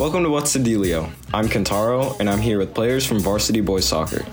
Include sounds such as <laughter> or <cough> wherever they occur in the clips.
Welcome to What's the Dealio? I'm Kentaro, and I'm here with players from Varsity Boys Soccer.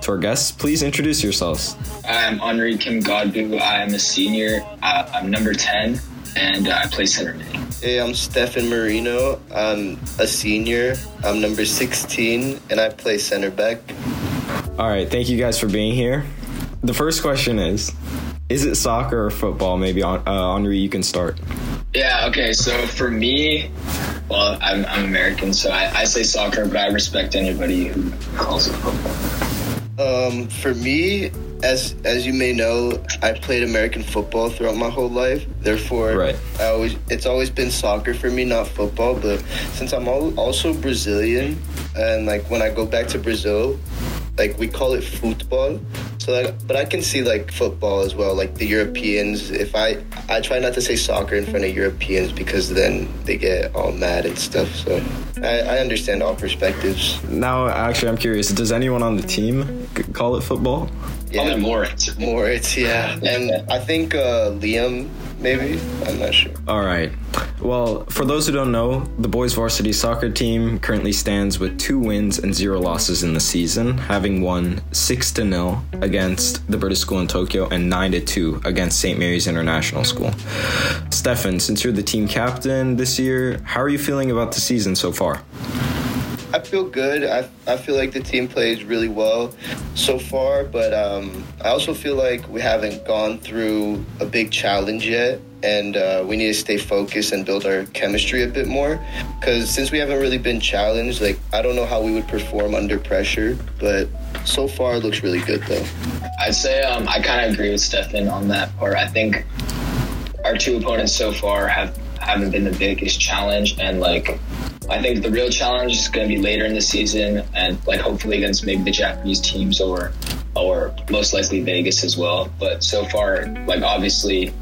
To our guests, please introduce yourselves. I'm Henri Kim Godbu. I'm a senior. Uh, I'm number 10, and I play center mid. Hey, I'm Stefan Marino. I'm a senior. I'm number 16, and I play center back. All right, thank you guys for being here. The first question is Is it soccer or football? Maybe, uh, Henri, you can start. Yeah, okay, so for me, well, I'm, I'm American, so I, I say soccer, but I respect anybody who calls it football. Um, for me, as as you may know, I played American football throughout my whole life. Therefore, Right. I always it's always been soccer for me, not football. But since I'm al- also Brazilian, and like when I go back to Brazil, like we call it football. So, like, but I can see like football as well, like the Europeans. If I I try not to say soccer in front of Europeans because then they get all mad and stuff. So I, I understand all perspectives. Now, actually, I'm curious does anyone on the team call it football? Probably Moritz. Moritz, yeah. And <laughs> I think uh, Liam, maybe. I'm not sure. All right. Well, for those who don't know, the boys varsity soccer team currently stands with two wins and zero losses in the season, having won 6 to 0 against the British School in Tokyo and 9 to 2 against St. Mary's International School. Stefan, since you're the team captain this year, how are you feeling about the season so far? I feel good. I, I feel like the team plays really well so far, but um, I also feel like we haven't gone through a big challenge yet, and uh, we need to stay focused and build our chemistry a bit more. Because since we haven't really been challenged, like I don't know how we would perform under pressure, but so far it looks really good though. I'd say um, I kind of agree with Stefan on that part. I think our two opponents so far have haven't been the biggest challenge, and like I think the real challenge is going to be later in the season, and like hopefully against maybe the Japanese teams or or most likely Vegas as well. But so far, like obviously,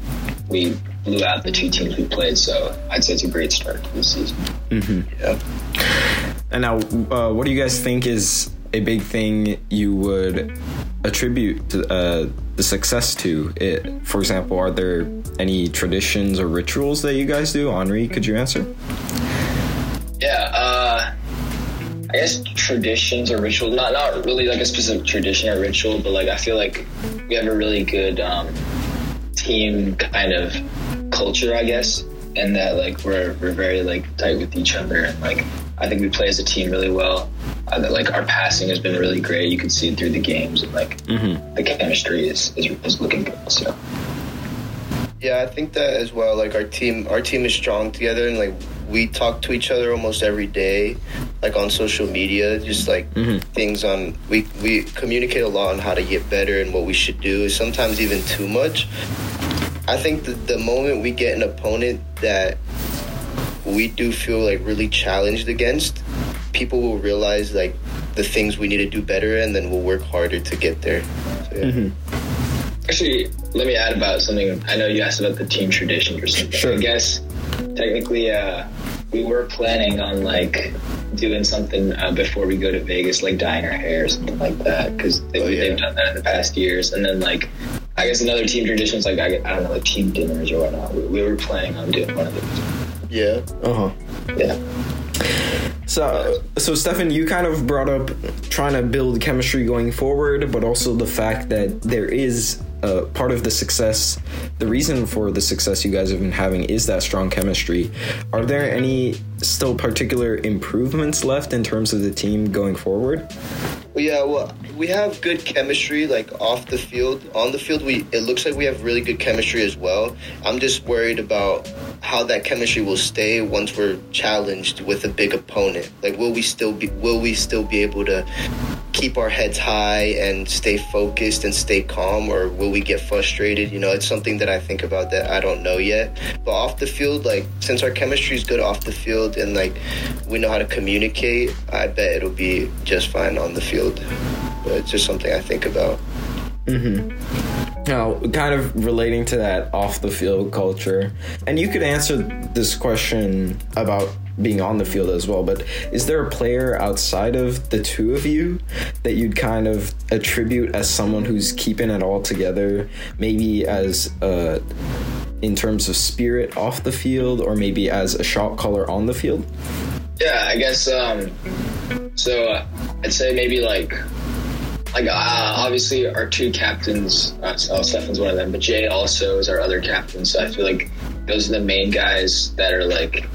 we blew out the two teams we played, so I'd say it's a great start to the season. Yeah. And now, uh, what do you guys think is a big thing you would attribute to, uh, the success to it? For example, are there any traditions or rituals that you guys do? Henri, could you answer? Yeah, uh, I guess traditions or rituals. Not not really like a specific tradition or ritual, but like I feel like we have a really good um, team kind of culture, I guess, and that like we're we're very like tight with each other, and like I think we play as a team really well. Uh, that, like our passing has been really great. You can see it through the games, and like the chemistry is, is is looking good. So. Yeah, I think that as well. Like our team, our team is strong together, and like we talk to each other almost every day, like on social media. Just like things on we we communicate a lot on how to get better and what we should do. Sometimes even too much. I think that the moment we get an opponent that we do feel like really challenged against, people will realize like the things we need to do better, and then we'll work harder to get there. So, yeah. Actually, let me add about something. I know you asked about the team traditions or something. Sure. I guess technically, uh, we were planning on like doing something uh, before we go to Vegas, like dyeing our hair or something like that, because they, Oh, yeah. they've done that in the past years. And then like, I guess another team tradition is like I, I don't know, like team dinners or whatnot. We, we were planning on doing one of those. yeah. Uh huh. Yeah. So, so Stefan, you kind of brought up trying to build chemistry going forward, but also the fact that there is uh, part of the success. The reason for the success you guys have been having is that strong chemistry. Are there any still particular improvements left in terms of the team going forward? Yeah, well, we have good chemistry like off the field. On the field, we it looks like we have really good chemistry as well. I'm just worried about how that chemistry will stay once we're challenged with a big opponent. Like, will we still be will we still be able to keep our heads high and stay focused and stay calm, or will we get frustrated? You know, it's something that I think about that I don't know yet. But off the field, like since our chemistry is good off the field and like we know how to communicate, I bet it'll be just fine on the field. But it's just something I think about. Mm-hmm. Now, kind of relating to that off the field culture, and you could answer this question about being on the field as well, but is there a player outside of the two of you that you'd kind of attribute as someone who's keeping it all together, maybe as uh, in terms of spirit off the field, or maybe as a shot caller on the field? Yeah, I guess. Um, so uh, I'd say maybe like, like uh, obviously our two captains. Uh, oh, Stefan's one of them, but Jay also is our other captain. So I feel like those are the main guys that are like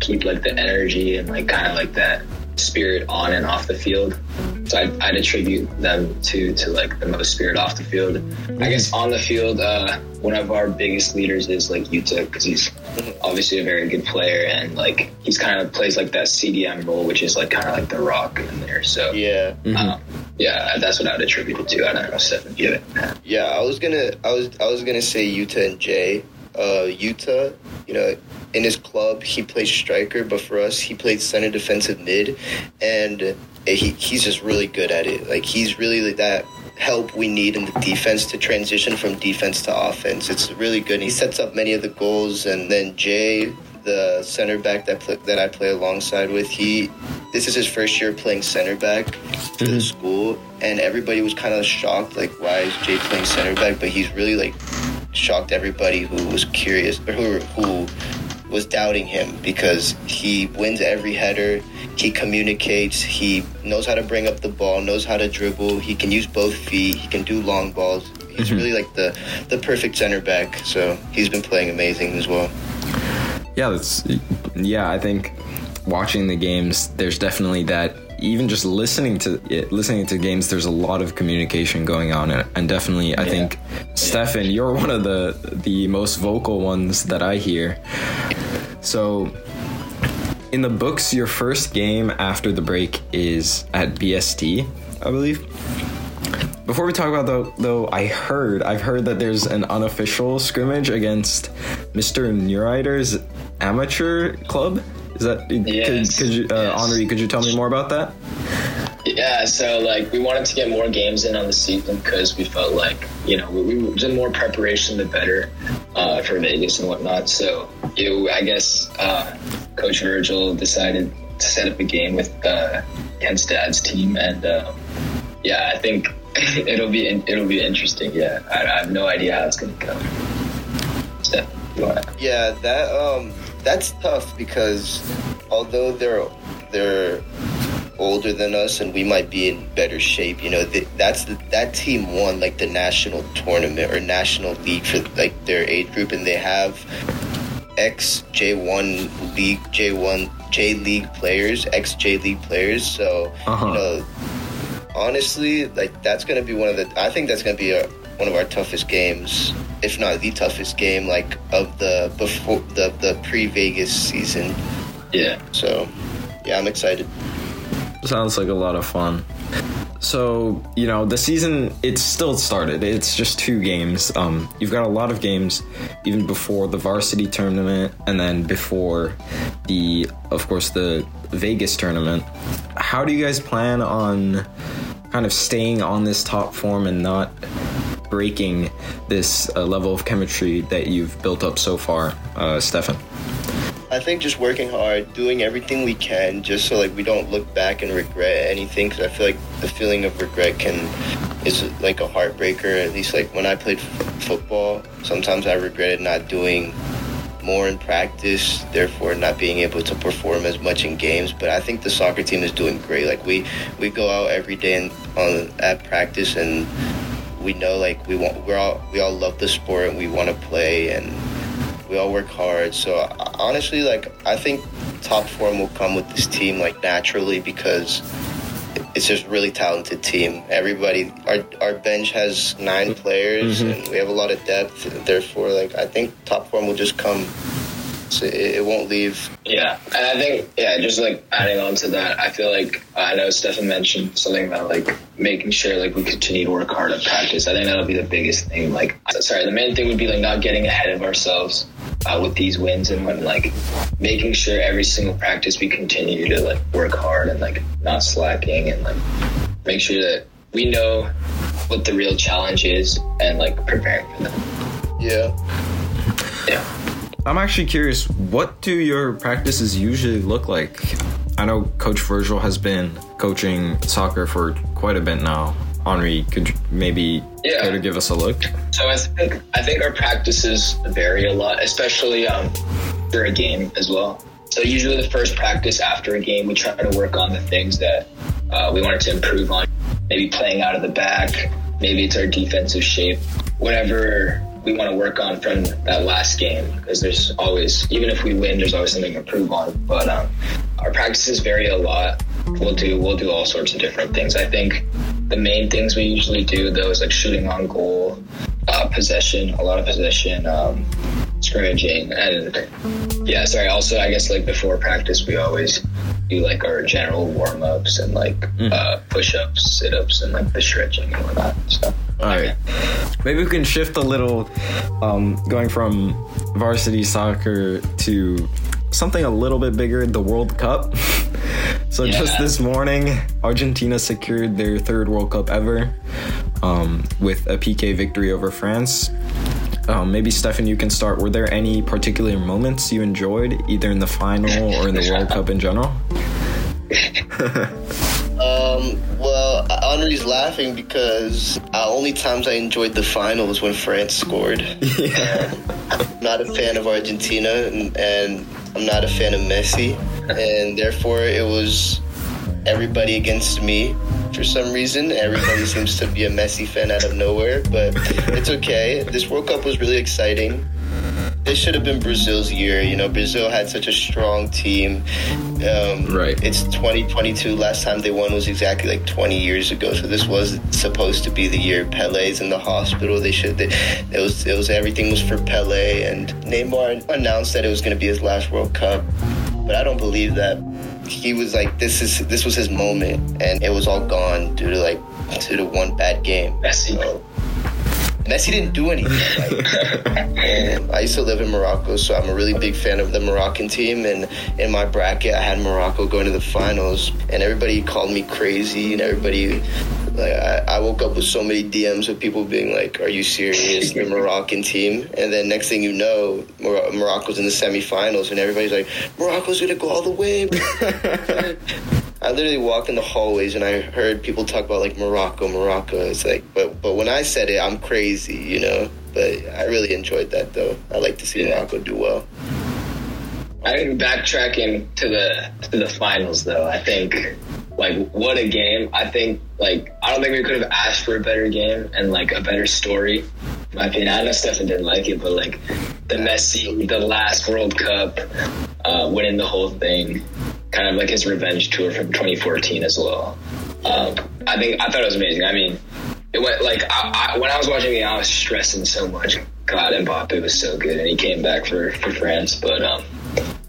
keep like the energy and like kind of like that spirit on and off the field. So I'd, I'd, attribute them to to like the most spirit off the field. I guess on the field, uh, one of our biggest leaders is like Yuta because he's obviously a very good player and like he's kind of plays like that CDM role, which is like kind of like the rock in there. So yeah, mm-hmm. um, yeah, that's what I would attribute it to. I don't know, Stefan, you it. Yeah, I was gonna, I was, I was gonna say Yuta and Jay. Uh, Yuta, you know, in his club he plays striker, but for us he plays center defensive mid, and he, he's just really good at it. Like he's really that help we need in the defense to transition from defense to offense. It's really good. He sets up many of the goals, and then Jay, the center back that play, that I play alongside with, he this is his first year playing center back for mm-hmm. the school, and everybody was kind of shocked, like why is Jay playing center back? But he's really like shocked everybody who was curious or who who was doubting him because he wins every header. He communicates. He knows how to bring up the ball. Knows how to dribble. He can use both feet. He can do long balls. He's mm-hmm. really like the the perfect center back. So he's been playing amazing as well. Yeah, that's yeah. I think watching the games, there's definitely that. Even just listening to it, listening to games, there's a lot of communication going on, and definitely, I yeah. think, yeah. Stefan, you're one of the the most vocal ones that I hear. So, in the books, your first game after the break is at BST, I believe. Before we talk about though, though, I heard I've heard that there's an unofficial scrimmage against Mr. Neurider's amateur club. Is that yes. could, could you, uh, yes. Henri? Could you tell me more about that? Yeah, so like we wanted to get more games in on the season because we felt like you know we, we the more preparation the better uh, for Vegas and whatnot. So it, I guess uh, Coach Virgil decided to set up a game with uh, Kent's dad's team, and uh, yeah, I think <laughs> it'll be it'll be interesting. Yeah, I, I have no idea how it's gonna go. Steph, yeah, that um, that's tough because although they're they're older than us and we might be in better shape. You know, that's the, that team won like the national tournament or national league for like their age group, and they have ex J1 league, J1 J League players, ex J League players. So uh-huh. you know, honestly, like that's gonna be one of the. I think that's gonna be a, one of our toughest games, if not the toughest game, like of the before the the pre Vegas season. Yeah. So, yeah, I'm excited. Sounds like a lot of fun. So, you know, the season it's still started. It's just two games. Um, you've got a lot of games even before the varsity tournament and then before the of course the Vegas tournament. How do you guys plan on kind of staying on this top form and not breaking this uh, level of chemistry that you've built up so far, uh, Stefan? I think just working hard, doing everything we can, just so like we don't look back and regret anything. Because I feel like the feeling of regret can is like a heartbreaker. At least like when I played f- football, sometimes I regretted not doing more in practice, therefore not being able to perform as much in games. But I think the soccer team is doing great. Like we we go out every day and on at practice and we know like we want we're all we all love the sport and we want to play and we all work hard. So honestly, like I think top form will come with this team like naturally because it's just really talented team. Everybody, our our bench has nine players, mm-hmm. and we have a lot of depth. Therefore, like I think top form will just come. So it, it, won't leave. Yeah, and I think yeah, just like adding on to that, I feel like I know Stefan mentioned something about like making sure like we continue to work hard at practice. I think that'll be the biggest thing. Like, sorry, the main thing would be like not getting ahead of ourselves uh, with these wins and when like making sure every single practice we continue to like work hard and like not slacking and like make sure that we know what the real challenge is and like preparing for them. Yeah. Yeah. I'm actually curious, what do your practices usually look like? I know Coach Virgil has been coaching soccer for quite a bit now. Henri, could you maybe yeah. care to give us a look? So I think I think our practices vary a lot, especially um, for a game as well. so usually the first practice after a game, we try to work on the things that uh, we wanted to improve on. Maybe playing out of the back. Maybe it's our defensive shape. Whatever we want to work on from that last game, because there's always, even if we win, there's always something to improve on. But um, our practices vary a lot. We'll do we'll do all sorts of different things. I think the main things we usually do though is like shooting on goal, uh, possession, a lot of possession, um, scrimmaging, and yeah. Sorry. Also, I guess like before practice, we always do like our general warm ups and like Mm. uh, push ups, sit ups, and like the stretching and all whatnot. So All right. Maybe we can shift a little, um, going from varsity soccer to something a little bit bigger, the World Cup. <laughs> so just this morning, Argentina secured their third World Cup ever um, with a PK victory over France. Um, maybe Stefan, you can start. Were there any particular moments you enjoyed, either in the final or in the <laughs> World Cup in general? <laughs> Um, well, Henri's laughing because uh, only times I enjoyed the final was when France scored. <laughs> yeah. I'm not a fan of Argentina, and, and I'm not a fan of Messi, and therefore it was everybody against me for some reason. Everybody seems to be a Messi fan out of nowhere, but it's okay. This World Cup was really exciting. This should have been Brazil's year. You know, Brazil had such a strong team. Um, Right. It's 2022. Last time they won was exactly like 20 years ago. So this was supposed to be the year Pele's in the hospital. They should. They, it was. It was everything was for Pele, and Neymar announced that it was going to be his last World Cup. But I don't believe that. He was like, this is this was his moment, and it was all gone due to like due to one bad game. Messi. So, Messi didn't do anything. Like, I used to live in Morocco, so I'm a really big fan of the Moroccan team. And in my bracket, I had Morocco going to the finals, and everybody called me crazy, and everybody. Like, I, I woke up with so many DMs of people being like, "Are you serious? The Moroccan team?" And then next thing you know, Mor- Morocco's in the semifinals, and everybody's like, "Morocco's gonna go all the way." <laughs> I literally walked in the hallways and I heard people talk about like Morocco, Morocco. It's like, but but when I said it, I'm crazy, you know. But I really enjoyed that though. I like to see Yeah. Morocco do well. I think backtracking to the to the finals though, I think like what a game. I think like I don't think we could have asked for a better game and like a better story. In my opinion, I know Stefan didn't like it, but like the Messi, the last World Cup, uh, winning the whole thing, kind of like his revenge tour from 2014 as well. Um, I think I thought it was amazing. I mean, it went like I, I, when I was watching the game, I was stressing so much. God, Mbappe was so good, and he came back for for France. But um,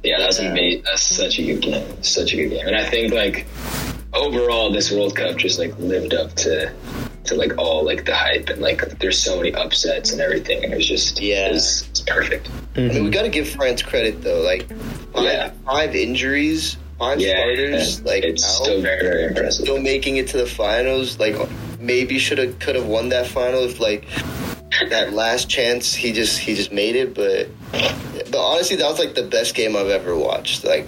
yeah, that was amazing. That's such a good game. Such a good game, and I think like overall, this World Cup just like lived up to to like all like the hype and like there's so many upsets and everything, and it was just Yeah. it was, it's perfect. I mean, we got to give France credit though. Like five, Yeah. five injuries, five Yeah, starters, like it's out, still very very impressive. still making it to the finals. Like maybe should have could have won that final if like that last chance he just he just made it. But but honestly, that was like the best game I've ever watched. Like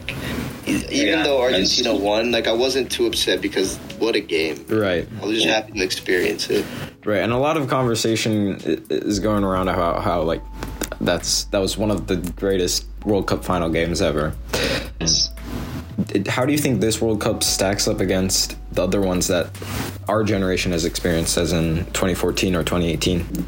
even Yeah, though Argentina won, like I wasn't too upset because what a game. Right. I was just happy to experience it. Right, and a lot of conversation is going around about how like that's that was one of the greatest World Cup final games ever. It- How do you think this World Cup stacks up against the other ones that our generation has experienced, as in 2014 or 2018?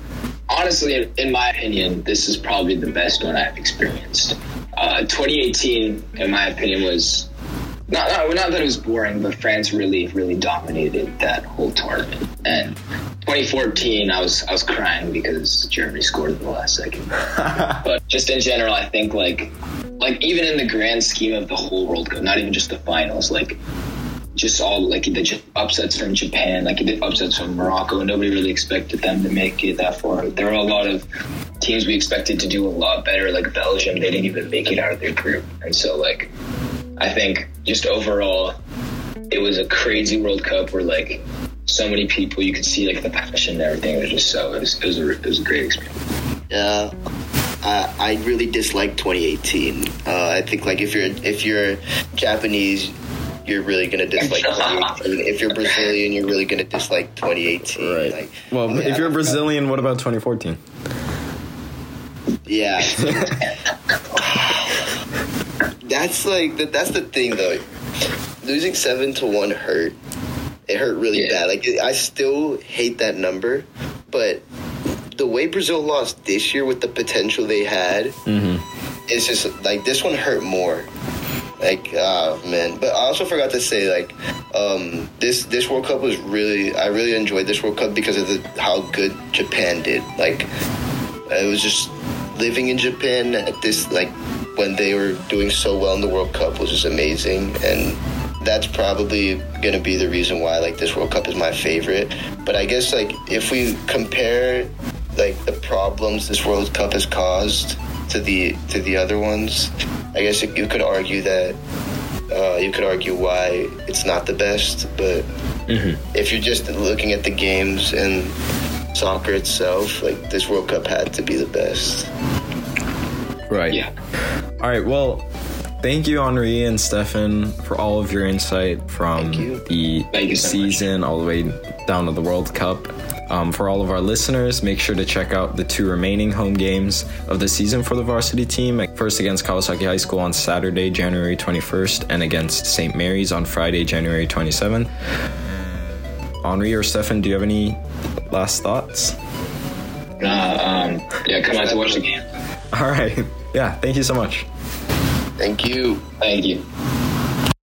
honestly, in, my opinion, this is probably the best one I've experienced. Uh, 2018, in my opinion, was not, not not that it was boring, but France really really dominated that whole tournament. And 2014, I was I was crying because Germany scored in the last second. <laughs> but just in general, I think like like even in the grand scheme of the whole World Cup, not even just the finals, like just all like the upsets from Japan, like the upsets from Morocco. Nobody really expected them to make it that far. There were a lot of teams we expected to do a lot better, like Belgium. They didn't even make it out of their group, and so like I think just overall, it was a crazy World Cup where like so many people you could see like the passion and everything. It was just so it was it was a, it was a great experience. Yeah. I, I really dislike 2018. Uh, I think like if you're if you're Japanese, you're really gonna dislike 2018. If you're Brazilian, you're really gonna dislike 2018. Right. Like, Well, yeah. if you're Brazilian, what about 2014? Yeah. <laughs> that's like the, that's the thing though. Losing seven to one hurt. It hurt really Yeah. bad. Like I still hate that number, but the way Brazil lost this year with the potential they had, it's just like this one hurt more. Like ah man, but I also forgot to say like um, this this World Cup was really I really enjoyed this World Cup because of the how good Japan did. Like it was just living in Japan at this like when they were doing so well in the World Cup was just amazing and that's probably gonna be the reason why like this World Cup is my favorite. But I guess like if we compare like the problems this World Cup has caused to the to the other ones, I guess you could argue that uh, you could argue why it's not the best. But if you're just looking at the games and soccer itself, like this World Cup had to be the best. Right. Yeah. All right. Well, thank you, Henri and Stefan, for all of your insight from Thank you. the Thank you so much. season all the way down to the World Cup. Um, for all of our listeners, make sure to check out the two remaining home games of the season for the varsity team. First against Kawasaki High School on Saturday, January 21st, and against St. Mary's on Friday, January 27th. Henri or Stefan, do you have any last thoughts? Uh, um, yeah, come out to watch the game. All right. <laughs> Yeah. Thank you so much. Thank you. Thank you.